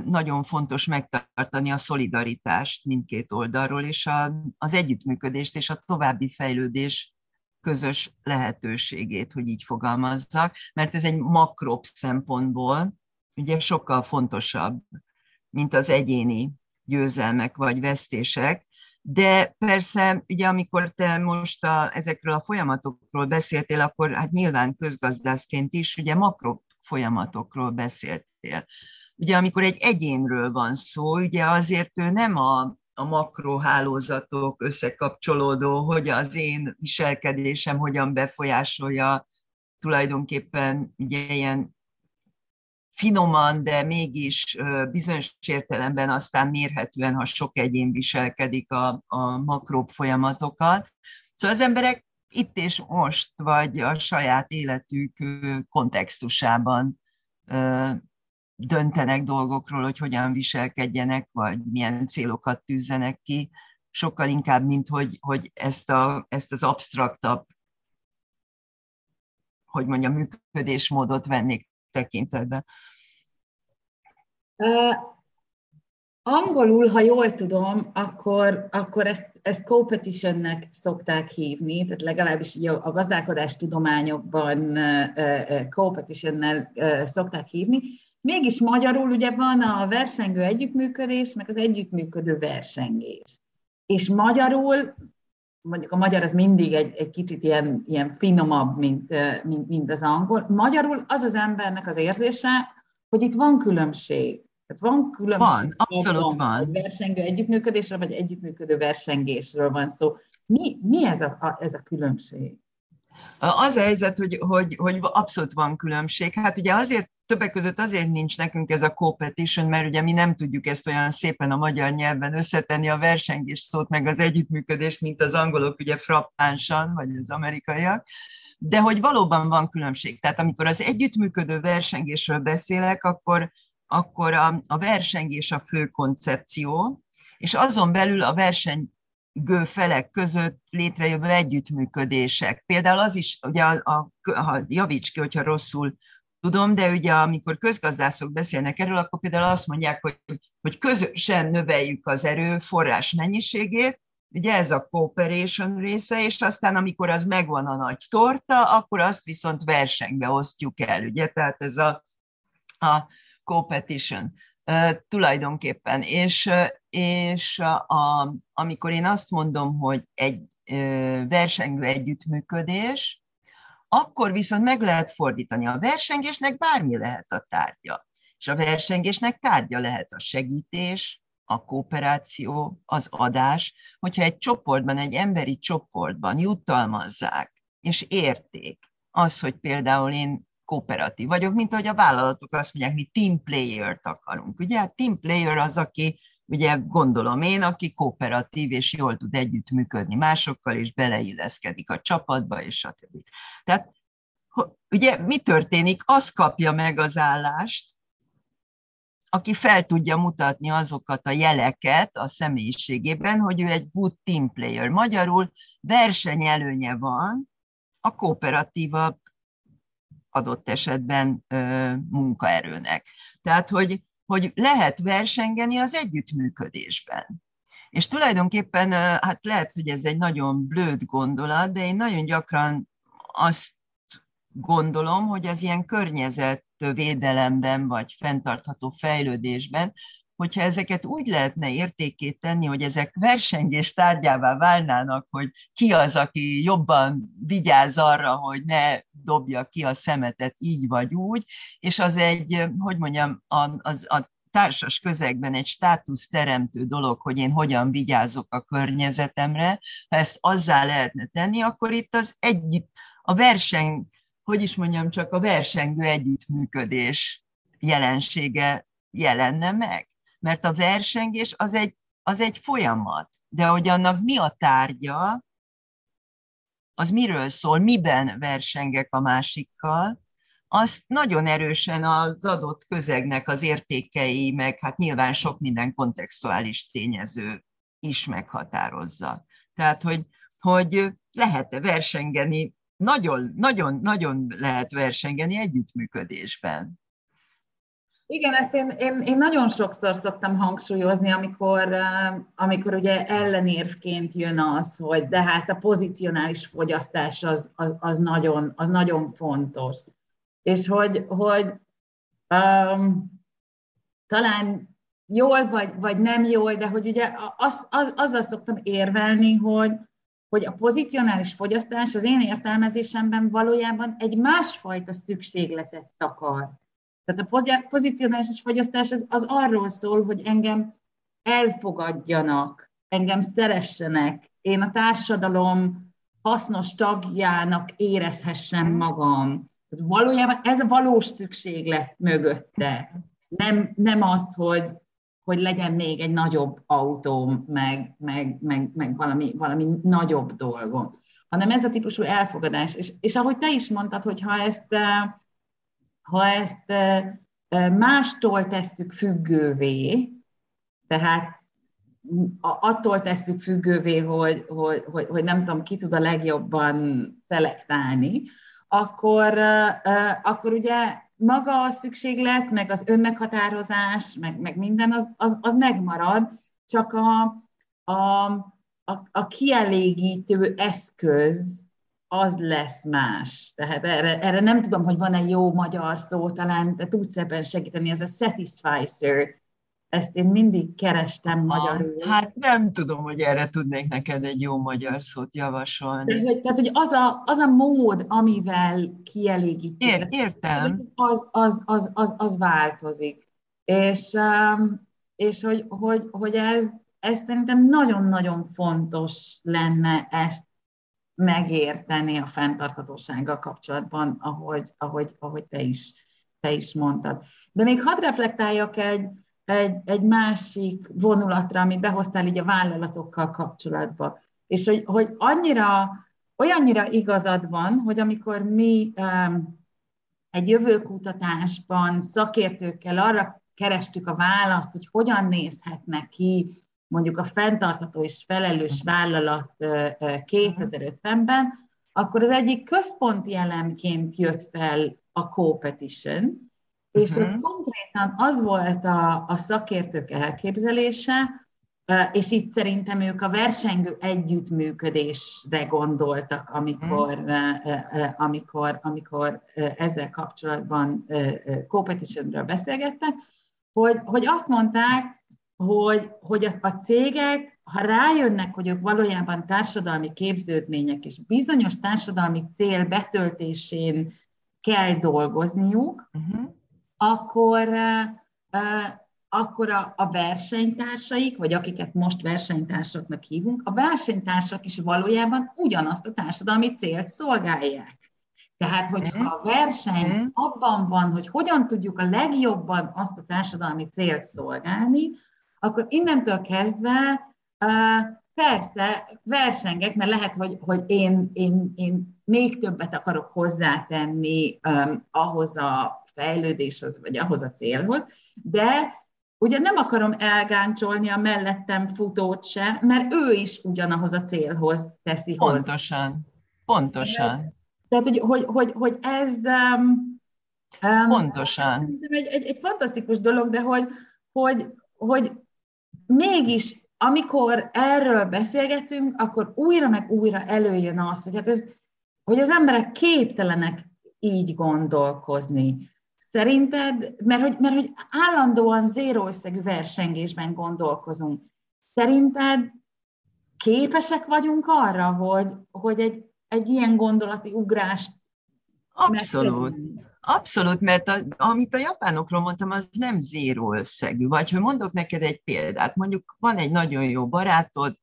nagyon fontos megtartani a szolidaritást mindkét oldalról, és a, az együttműködést és a további fejlődés közös lehetőségét, hogy így fogalmazzak, mert ez egy makrobb szempontból ugye sokkal fontosabb, mint az egyéni győzelmek vagy vesztések, de persze, ugye amikor te most a, ezekről a folyamatokról beszéltél, akkor hát nyilván közgazdászként is ugye makro folyamatokról beszéltél. Ugye amikor egy egyénről van szó, ugye azért ő nem a, a makrohálózatok összekapcsolódó, hogy az én viselkedésem hogyan befolyásolja tulajdonképpen ugye ilyen finoman, de mégis bizonyos értelemben aztán mérhetően, ha sok egyén viselkedik a, a makróbb folyamatokat. Szóval az emberek itt és most, vagy a saját életük kontextusában döntenek dolgokról, hogy hogyan viselkedjenek, vagy milyen célokat tűzzenek ki, sokkal inkább, mint hogy, hogy ezt, a, ezt az absztraktabb, hogy mondjam, működésmódot vennék tekintetbe. Uh, angolul, ha jól tudom, akkor, akkor ezt, ezt competitionnek szokták hívni, tehát legalábbis a gazdálkodás tudományokban uh, uh, competitionnel uh, szokták hívni. Mégis magyarul ugye van a versengő együttműködés, meg az együttműködő versengés. És magyarul, mondjuk a magyar az mindig egy, egy kicsit ilyen, ilyen finomabb, mint, mint, mint az angol, magyarul az az embernek az érzése, hogy itt van különbség. Tehát van különbség. Van, abszolút abban, van. Hogy versengő együttműködésről, vagy együttműködő versengésről van szó. Mi, mi ez, a, a, ez a különbség? Az a helyzet, hogy, hogy, hogy abszolút van különbség. Hát ugye azért többek között azért nincs nekünk ez a competition, mert ugye mi nem tudjuk ezt olyan szépen a magyar nyelven összetenni a versengés szót, meg az együttműködést, mint az angolok ugye frappánsan, vagy az amerikaiak, de hogy valóban van különbség. Tehát amikor az együttműködő versengésről beszélek, akkor, akkor a, a versengés a fő koncepció, és azon belül a verseny felek között létrejövő együttműködések. Például az is, ugye, a, a, javíts ki, hogyha rosszul tudom, de ugye amikor közgazdászok beszélnek erről, akkor például azt mondják, hogy, hogy közösen növeljük az erőforrás mennyiségét, ugye ez a cooperation része, és aztán amikor az megvan a nagy torta, akkor azt viszont versengbe osztjuk el, ugye, tehát ez a, a competition tulajdonképpen. És, és a, amikor én azt mondom, hogy egy versengő együttműködés, akkor viszont meg lehet fordítani. A versengésnek bármi lehet a tárgya. És a versengésnek tárgya lehet a segítés, a kooperáció, az adás, hogyha egy csoportban, egy emberi csoportban jutalmazzák, és érték az, hogy például én kooperatív vagyok, mint ahogy a vállalatok azt mondják, mi team player-t akarunk. Ugye a team player az, aki ugye gondolom én, aki kooperatív és jól tud együttműködni másokkal, és beleilleszkedik a csapatba, és stb. Tehát ugye mi történik? Az kapja meg az állást, aki fel tudja mutatni azokat a jeleket a személyiségében, hogy ő egy good team player. Magyarul versenyelőnye van a kooperatívabb adott esetben munkaerőnek. Tehát, hogy hogy lehet versengeni az együttműködésben. És tulajdonképpen, hát lehet, hogy ez egy nagyon blöd gondolat, de én nagyon gyakran azt gondolom, hogy az ilyen környezetvédelemben vagy fenntartható fejlődésben, hogyha ezeket úgy lehetne értékét tenni, hogy ezek versengés tárgyává válnának, hogy ki az, aki jobban vigyáz arra, hogy ne dobja ki a szemetet így vagy úgy, és az egy, hogy mondjam, a, az, a társas közegben egy státusz teremtő dolog, hogy én hogyan vigyázok a környezetemre, ha ezt azzá lehetne tenni, akkor itt az együtt, a verseny, hogy is mondjam, csak a versengő együttműködés jelensége jelenne meg. Mert a versengés az egy az egy folyamat, de hogy annak mi a tárgya, az miről szól, miben versengek a másikkal, azt nagyon erősen az adott közegnek az értékei, meg hát nyilván sok minden kontextuális tényező is meghatározza. Tehát, hogy, hogy lehet-e versengeni, nagyon, nagyon, nagyon lehet versengeni együttműködésben. Igen, ezt én, én, én nagyon sokszor szoktam hangsúlyozni, amikor, amikor ugye ellenérvként jön az, hogy de hát a pozicionális fogyasztás az, az, az, nagyon, az nagyon fontos. És hogy, hogy um, talán jól vagy, vagy nem jól, de hogy ugye az, az, azzal szoktam érvelni, hogy, hogy a pozicionális fogyasztás az én értelmezésemben valójában egy másfajta szükségletet takar. Tehát a pozicionális fogyasztás az, az arról szól, hogy engem elfogadjanak, engem szeressenek, én a társadalom hasznos tagjának érezhessem magam. Tehát valójában ez a valós szükséglet mögötte. Nem, nem az, hogy, hogy legyen még egy nagyobb autóm, meg, meg, meg, meg valami, valami nagyobb dolgom, hanem ez a típusú elfogadás. És, és ahogy te is mondtad, hogy ha ezt eh, ha ezt mástól tesszük függővé, tehát attól tesszük függővé, hogy, hogy, hogy, hogy nem tudom, ki tud a legjobban szelektálni, akkor, akkor ugye maga a szükséglet, meg az önmeghatározás, meg, meg minden, az, az, az megmarad, csak a, a, a, a kielégítő eszköz az lesz más. Tehát erre, erre nem tudom, hogy van-e jó magyar szó, talán te tudsz ebben segíteni, ez a satisficer, ezt én mindig kerestem ah, magyarul. Hát nem tudom, hogy erre tudnék neked egy jó magyar szót javasolni. Tehát, tehát, hogy az, a, az a mód, amivel kielégítjük. Ér, értem. Az, az, az, az, az változik. És, um, és hogy, hogy, hogy ez, ez szerintem nagyon-nagyon fontos lenne ezt megérteni a fenntarthatósággal kapcsolatban, ahogy, ahogy, ahogy te, is, te is mondtad. De még hadd reflektáljak egy, egy, egy másik vonulatra, amit behoztál így a vállalatokkal kapcsolatban. És hogy, hogy annyira, olyannyira igazad van, hogy amikor mi um, egy jövőkutatásban szakértőkkel arra kerestük a választ, hogy hogyan nézhetnek ki mondjuk a fenntartható és felelős vállalat 2050-ben, akkor az egyik központi elemként jött fel a competition, és uh-huh. ott konkrétan az volt a, a szakértők elképzelése, és itt szerintem ők a versengő együttműködésre gondoltak, amikor, uh-huh. amikor, amikor ezzel kapcsolatban competitionről beszélgettek, hogy, hogy azt mondták, hogy, hogy a, a cégek, ha rájönnek, hogy ők valójában társadalmi képződmények és bizonyos társadalmi cél betöltésén kell dolgozniuk, uh-huh. akkor, uh, akkor a, a versenytársaik, vagy akiket most versenytársaknak hívunk, a versenytársak is valójában ugyanazt a társadalmi célt szolgálják. Tehát, hogyha mhm. a verseny uh-huh. abban van, hogy hogyan tudjuk a legjobban azt a társadalmi célt szolgálni, akkor innentől kezdve persze versengek, mert lehet, hogy, hogy én, én, én még többet akarok hozzátenni um, ahhoz a fejlődéshoz, vagy ahhoz a célhoz, de ugye nem akarom elgáncsolni a mellettem futót se, mert ő is ugyanahoz a célhoz teszi hozzá. Pontosan, pontosan. Tehát, hogy, hogy, hogy, hogy ez... Um, pontosan. Egy, egy, egy fantasztikus dolog, de hogy, hogy, hogy mégis, amikor erről beszélgetünk, akkor újra meg újra előjön az, hogy, hát ez, hogy az emberek képtelenek így gondolkozni. Szerinted, mert hogy, mert hogy állandóan zéró összegű versengésben gondolkozunk, szerinted képesek vagyunk arra, hogy, hogy egy, egy ilyen gondolati ugrást Abszolút. Megtegyünk? Abszolút, mert a, amit a japánokról mondtam, az nem zéró összegű. Vagy hogy mondok neked egy példát, mondjuk van egy nagyon jó barátod,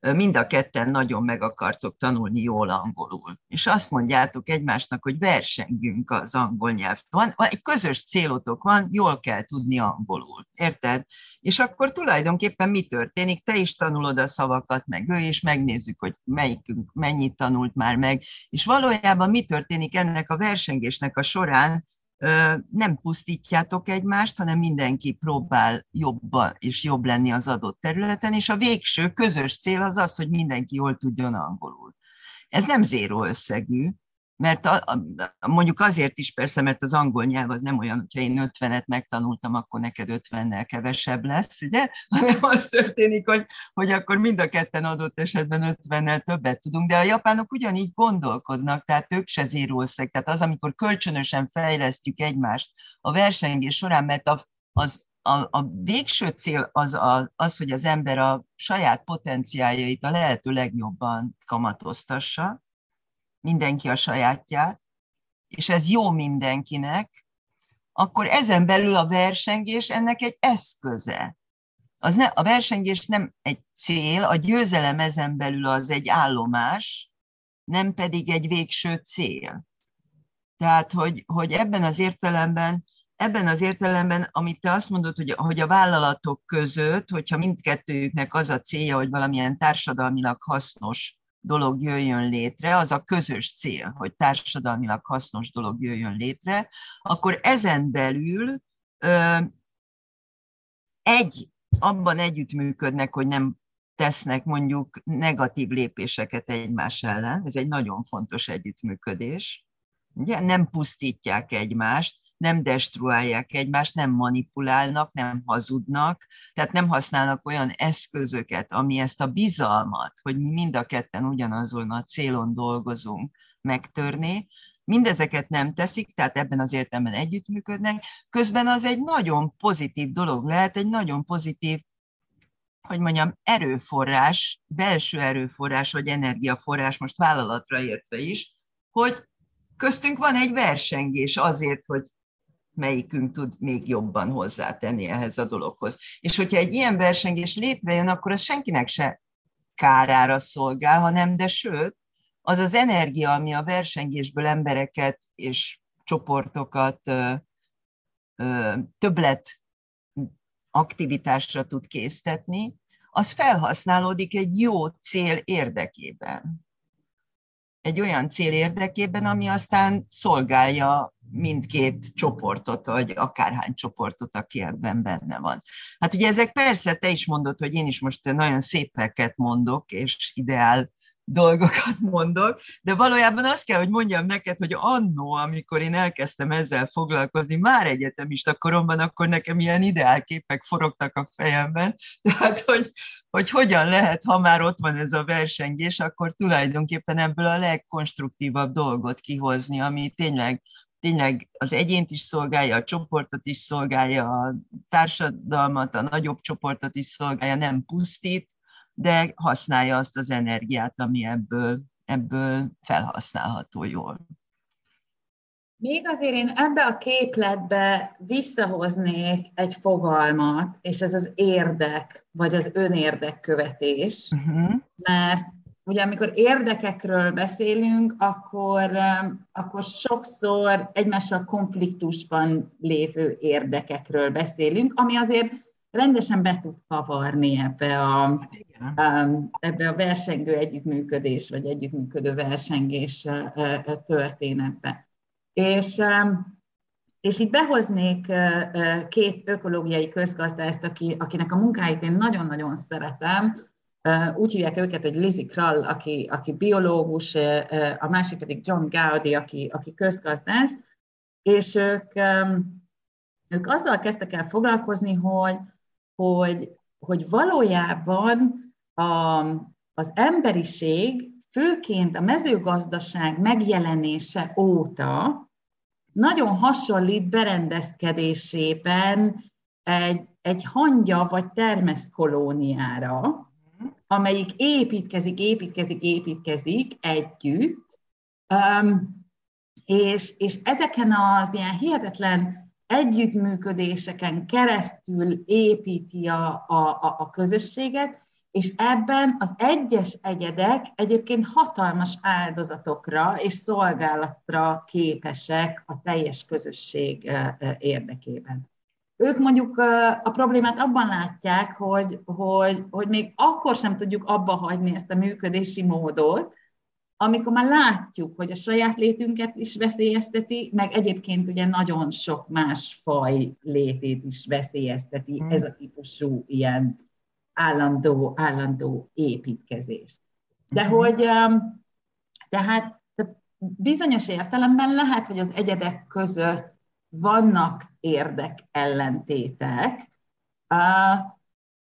mind a ketten nagyon meg akartok tanulni jól angolul. És azt mondjátok egymásnak, hogy versengünk az angol nyelv. Van, egy közös célotok van, jól kell tudni angolul. Érted? És akkor tulajdonképpen mi történik? Te is tanulod a szavakat, meg ő is, megnézzük, hogy melyikünk mennyit tanult már meg. És valójában mi történik ennek a versengésnek a során, nem pusztítjátok egymást, hanem mindenki próbál jobban és jobb lenni az adott területen, és a végső közös cél az az, hogy mindenki jól tudjon angolul. Ez nem zéró összegű, mert a, a, mondjuk azért is persze, mert az angol nyelv az nem olyan, hogyha én 50-et megtanultam, akkor neked 50-nel kevesebb lesz, ugye? Hanem az történik, hogy, hogy akkor mind a ketten adott esetben 50-nel többet tudunk, de a japánok ugyanígy gondolkodnak, tehát ők se zérószeg, tehát az, amikor kölcsönösen fejlesztjük egymást a versengés során, mert a, az a, a végső cél az, a, az, hogy az ember a saját potenciáljait a lehető legjobban kamatoztassa, mindenki a sajátját, és ez jó mindenkinek, akkor ezen belül a versengés ennek egy eszköze. Az ne, a versengés nem egy cél, a győzelem ezen belül az egy állomás, nem pedig egy végső cél. Tehát, hogy, hogy ebben az értelemben, ebben az értelemben, amit te azt mondod, hogy, hogy a vállalatok között, hogyha mindkettőjüknek az a célja, hogy valamilyen társadalmilag hasznos dolog jöjjön létre, az a közös cél, hogy társadalmilag hasznos dolog jöjjön létre, akkor ezen belül ö, egy, abban együttműködnek, hogy nem tesznek mondjuk negatív lépéseket egymás ellen, ez egy nagyon fontos együttműködés, ugye? nem pusztítják egymást, nem destruálják egymást, nem manipulálnak, nem hazudnak, tehát nem használnak olyan eszközöket, ami ezt a bizalmat, hogy mi mind a ketten ugyanazon a célon dolgozunk, megtörni, mindezeket nem teszik, tehát ebben az értelemben együttműködnek, közben az egy nagyon pozitív dolog lehet, egy nagyon pozitív hogy mondjam, erőforrás, belső erőforrás vagy energiaforrás, most vállalatra értve is, hogy köztünk van egy versengés azért, hogy melyikünk tud még jobban hozzátenni ehhez a dologhoz. És hogyha egy ilyen versengés létrejön, akkor az senkinek se kárára szolgál, hanem de sőt, az az energia, ami a versengésből embereket és csoportokat ö, ö, többlet aktivitásra tud késztetni, az felhasználódik egy jó cél érdekében. Egy olyan cél érdekében, ami aztán szolgálja mindkét csoportot, vagy akárhány csoportot, aki ebben benne van. Hát ugye ezek persze, te is mondod, hogy én is most nagyon szépeket mondok, és ideál dolgokat mondok, de valójában azt kell, hogy mondjam neked, hogy annó, amikor én elkezdtem ezzel foglalkozni, már egyetemista koromban, akkor nekem ilyen ideálképek forogtak a fejemben, tehát hogy, hogy hogyan lehet, ha már ott van ez a versengés, akkor tulajdonképpen ebből a legkonstruktívabb dolgot kihozni, ami tényleg tényleg az egyént is szolgálja, a csoportot is szolgálja, a társadalmat, a nagyobb csoportot is szolgálja, nem pusztít, de használja azt az energiát, ami ebből, ebből felhasználható jól. Még azért én ebbe a képletbe visszahoznék egy fogalmat, és ez az érdek, vagy az önérdekkövetés, uh-huh. mert ugye amikor érdekekről beszélünk, akkor, akkor sokszor egymással konfliktusban lévő érdekekről beszélünk, ami azért rendesen be tud kavarni ebbe a, ebbe a versengő együttműködés, vagy együttműködő versengés történetbe. És, és itt behoznék két ökológiai közgazdászt, aki, akinek a munkáit én nagyon-nagyon szeretem, úgy hívják őket, hogy Lizzie Krall, aki, aki biológus, a másik pedig John Gowdy, aki, aki közgazdász, és ők, ők azzal kezdtek el foglalkozni, hogy, hogy, hogy valójában a, az emberiség, főként a mezőgazdaság megjelenése óta nagyon hasonlít berendezkedésében egy, egy hangya vagy termeszkolóniára, amelyik építkezik, építkezik, építkezik együtt, és, és ezeken az ilyen hihetetlen együttműködéseken keresztül építi a, a, a közösséget, És ebben az egyes egyedek egyébként hatalmas áldozatokra és szolgálatra képesek a teljes közösség érdekében. Ők mondjuk a problémát abban látják, hogy, hogy, hogy még akkor sem tudjuk abba hagyni ezt a működési módot, amikor már látjuk, hogy a saját létünket is veszélyezteti, meg egyébként ugye nagyon sok más faj létét is veszélyezteti mm. ez a típusú ilyen állandó, állandó építkezés. De mm. hogy tehát, tehát bizonyos értelemben lehet, hogy az egyedek között vannak érdek ellentétek,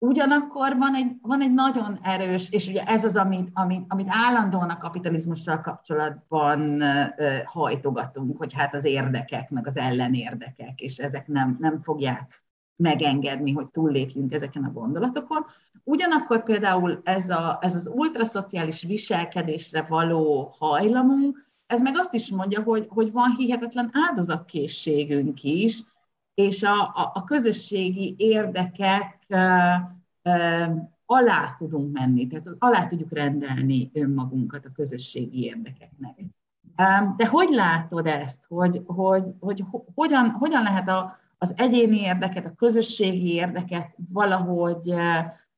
Ugyanakkor van egy, van egy nagyon erős, és ugye ez az, amit, amit, amit állandóan a kapitalizmussal kapcsolatban hajtogatunk, hogy hát az érdekek, meg az ellenérdekek, és ezek nem, nem fogják megengedni, hogy túllépjünk ezeken a gondolatokon. Ugyanakkor például ez, a, ez az ultraszociális viselkedésre való hajlamunk, ez meg azt is mondja, hogy, hogy van hihetetlen áldozatkészségünk is, és a, a, a közösségi érdekek alá tudunk menni, tehát alá tudjuk rendelni önmagunkat a közösségi érdekeknek. De hogy látod ezt, hogy, hogy, hogy hogyan, hogyan lehet a, az egyéni érdeket, a közösségi érdeket valahogy,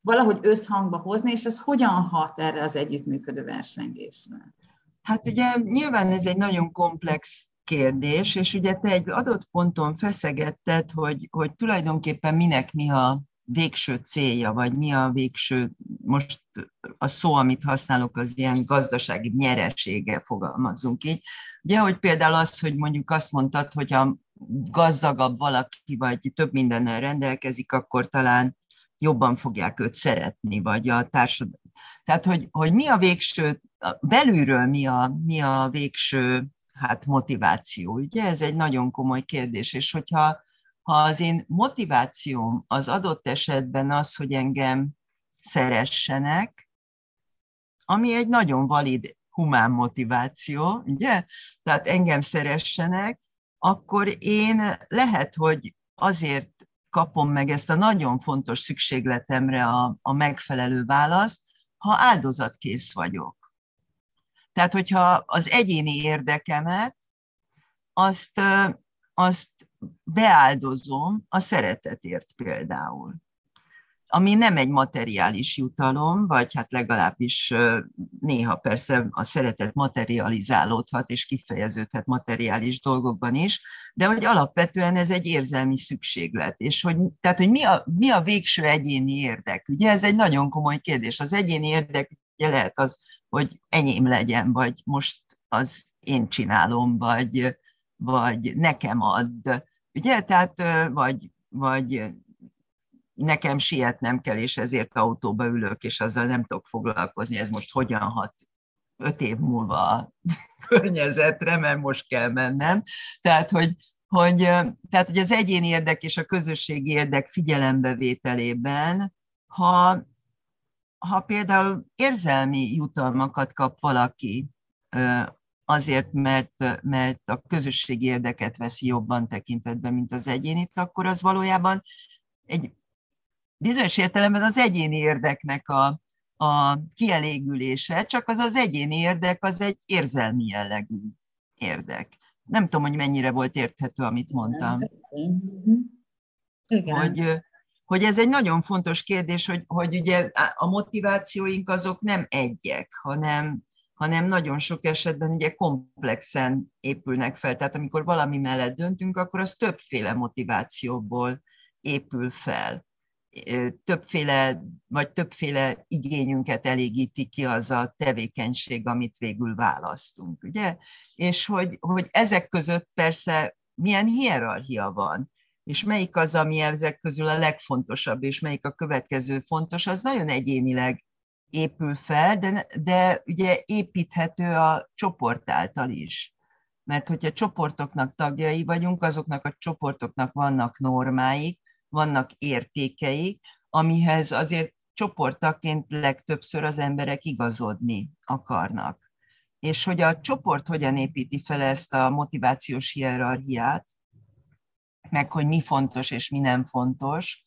valahogy összhangba hozni, és ez hogyan hat erre az együttműködő versengésre? Hát ugye nyilván ez egy nagyon komplex kérdés, és ugye te egy adott ponton feszegetted, hogy, hogy tulajdonképpen minek mi a végső célja, vagy mi a végső, most a szó, amit használok, az ilyen gazdasági nyeresége, fogalmazunk így. Ugye, hogy például az, hogy mondjuk azt mondtad, hogy a gazdagabb valaki, vagy több mindennel rendelkezik, akkor talán jobban fogják őt szeretni, vagy a társadalom. Tehát, hogy, hogy mi a végső, belülről mi a, mi a végső hát motiváció, ugye? Ez egy nagyon komoly kérdés, és hogyha ha az én motivációm az adott esetben az, hogy engem szeressenek, ami egy nagyon valid humán motiváció, ugye? Tehát engem szeressenek, akkor én lehet, hogy azért kapom meg ezt a nagyon fontos szükségletemre a, a megfelelő választ, ha áldozatkész vagyok. Tehát, hogyha az egyéni érdekemet, azt, azt beáldozom a szeretetért például ami nem egy materiális jutalom, vagy hát legalábbis néha persze a szeretet materializálódhat és kifejeződhet materiális dolgokban is, de hogy alapvetően ez egy érzelmi szükséglet, és hogy, tehát, hogy mi a, mi a végső egyéni érdek? Ugye ez egy nagyon komoly kérdés. Az egyéni érdek ugye lehet az, hogy enyém legyen, vagy most az én csinálom, vagy, vagy nekem ad, ugye, tehát, vagy, vagy nekem sietnem kell, és ezért autóba ülök, és azzal nem tudok foglalkozni, ez most hogyan hat öt év múlva a környezetre, mert most kell mennem. Tehát, hogy, hogy, tehát, hogy az egyéni érdek és a közösségi érdek figyelembevételében, ha, ha például érzelmi jutalmakat kap valaki, azért, mert, mert a közösségi érdeket veszi jobban tekintetbe, mint az egyénit, akkor az valójában egy bizonyos értelemben az egyéni érdeknek a, a kielégülése, csak az az egyéni érdek az egy érzelmi jellegű érdek. Nem tudom, hogy mennyire volt érthető, amit mondtam. Igen. Hogy, hogy ez egy nagyon fontos kérdés, hogy, hogy ugye a motivációink azok nem egyek, hanem, hanem nagyon sok esetben ugye komplexen épülnek fel. Tehát amikor valami mellett döntünk, akkor az többféle motivációból épül fel többféle, vagy többféle igényünket elégíti ki az a tevékenység, amit végül választunk, ugye? És hogy, hogy ezek között persze milyen hierarchia van, és melyik az, ami ezek közül a legfontosabb, és melyik a következő fontos, az nagyon egyénileg épül fel, de, de ugye építhető a csoport által is. Mert hogyha csoportoknak tagjai vagyunk, azoknak a csoportoknak vannak normáik, vannak értékeik, amihez azért csoportaként legtöbbször az emberek igazodni akarnak. És hogy a csoport hogyan építi fel ezt a motivációs hierarchiát, meg hogy mi fontos és mi nem fontos,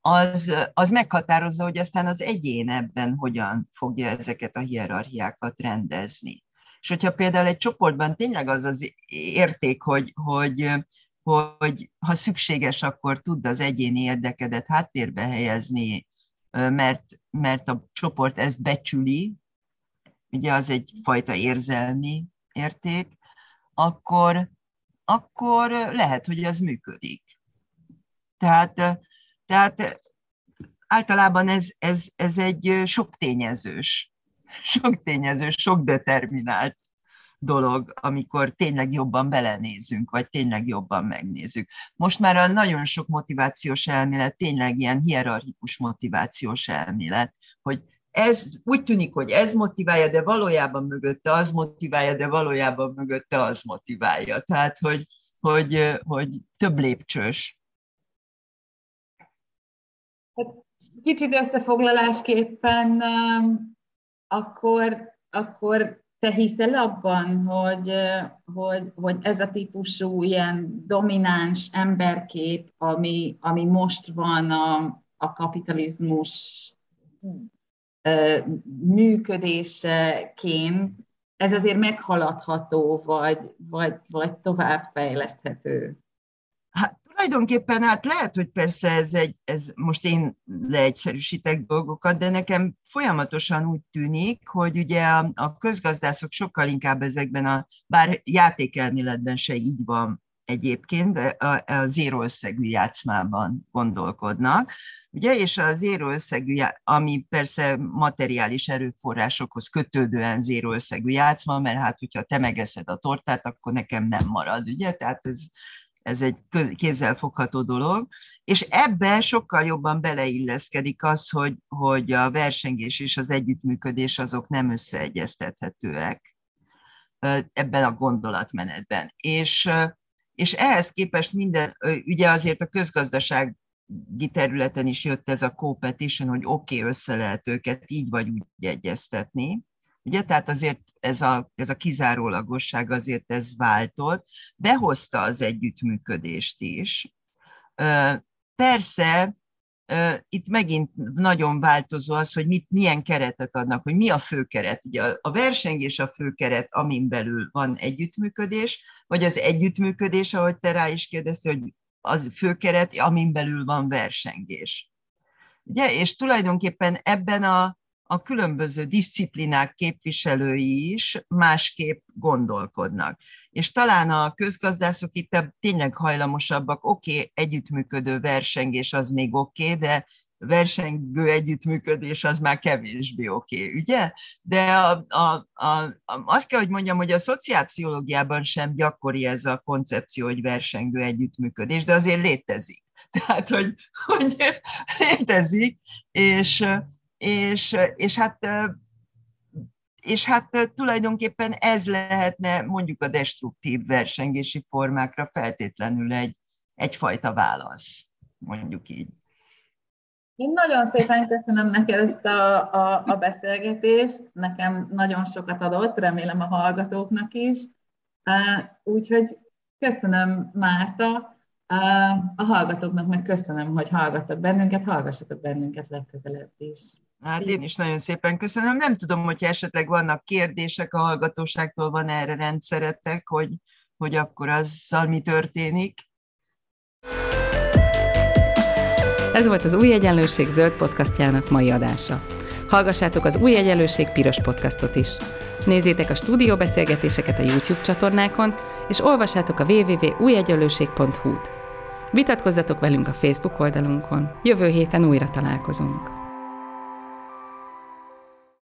az, az meghatározza, hogy aztán az egyén ebben hogyan fogja ezeket a hierarchiákat rendezni. És hogyha például egy csoportban tényleg az az érték, hogy, hogy, hogy ha szükséges, akkor tudd az egyéni érdekedet háttérbe helyezni, mert, mert a csoport ezt becsüli, ugye az egy fajta érzelmi érték, akkor, akkor lehet, hogy az működik. Tehát, tehát általában ez, ez, ez egy sok tényezős, sok tényezős, sok determinált dolog, amikor tényleg jobban belenézünk, vagy tényleg jobban megnézzük. Most már a nagyon sok motivációs elmélet tényleg ilyen hierarchikus motivációs elmélet, hogy ez úgy tűnik, hogy ez motiválja, de valójában mögötte az motiválja, de valójában mögötte az motiválja. Tehát, hogy, hogy, hogy több lépcsős. Hát, kicsit összefoglalásképpen um, akkor, akkor te hiszel abban, hogy, hogy, hogy ez a típusú ilyen domináns emberkép, ami, ami most van a, a kapitalizmus működéseként, ez azért meghaladható, vagy, vagy, vagy továbbfejleszthető? Hát tulajdonképpen hát lehet, hogy persze ez, egy, ez most én leegyszerűsítek dolgokat, de nekem folyamatosan úgy tűnik, hogy ugye a, a közgazdászok sokkal inkább ezekben a, bár játékelméletben se így van egyébként, a, a zéró összegű játszmában gondolkodnak, ugye, és a zéró összegű, ami persze materiális erőforrásokhoz kötődően zéró összegű játszma, mert hát, hogyha te megeszed a tortát, akkor nekem nem marad, ugye, tehát ez ez egy kézzelfogható dolog, és ebbe sokkal jobban beleilleszkedik az, hogy, hogy a versengés és az együttműködés azok nem összeegyeztethetőek ebben a gondolatmenetben. És, és ehhez képest minden, ugye azért a közgazdaság területen is jött ez a competition, hogy oké, okay, össze lehet őket így vagy úgy egyeztetni, Ugye, tehát azért ez a, ez a kizárólagosság azért ez váltott, behozta az együttműködést is. Persze, itt megint nagyon változó az, hogy mit, milyen keretet adnak, hogy mi a főkeret. Ugye a versengés a főkeret, amin belül van együttműködés, vagy az együttműködés, ahogy te rá is kérdeztél, hogy az főkeret, amin belül van versengés. Ugye? És tulajdonképpen ebben a a különböző disziplinák képviselői is másképp gondolkodnak. És talán a közgazdászok itt tényleg hajlamosabbak, oké, okay, együttműködő versengés az még oké, okay, de versengő együttműködés az már kevésbé oké, okay, ugye? De a, a, a, azt kell, hogy mondjam, hogy a szociálpszichológiában sem gyakori ez a koncepció, hogy versengő együttműködés, de azért létezik. Tehát, hogy, hogy létezik, és, és, és hát és hát tulajdonképpen ez lehetne mondjuk a destruktív versengési formákra feltétlenül egy, egyfajta válasz, mondjuk így. Én nagyon szépen köszönöm neked ezt a, a, a beszélgetést, nekem nagyon sokat adott, remélem a hallgatóknak is. Úgyhogy köszönöm Márta, a hallgatóknak meg köszönöm, hogy hallgattak bennünket, hallgassatok bennünket legközelebb is. Hát én is nagyon szépen köszönöm. Nem tudom, hogy esetleg vannak kérdések a hallgatóságtól, van erre rendszeretek, hogy, hogy akkor azzal mi történik. Ez volt az Új Egyenlőség zöld podcastjának mai adása. Hallgassátok az Új Egyenlőség piros podcastot is. Nézzétek a stúdióbeszélgetéseket a YouTube csatornákon, és olvassátok a www.újegyenlőség.hu-t. Vitatkozzatok velünk a Facebook oldalunkon. Jövő héten újra találkozunk.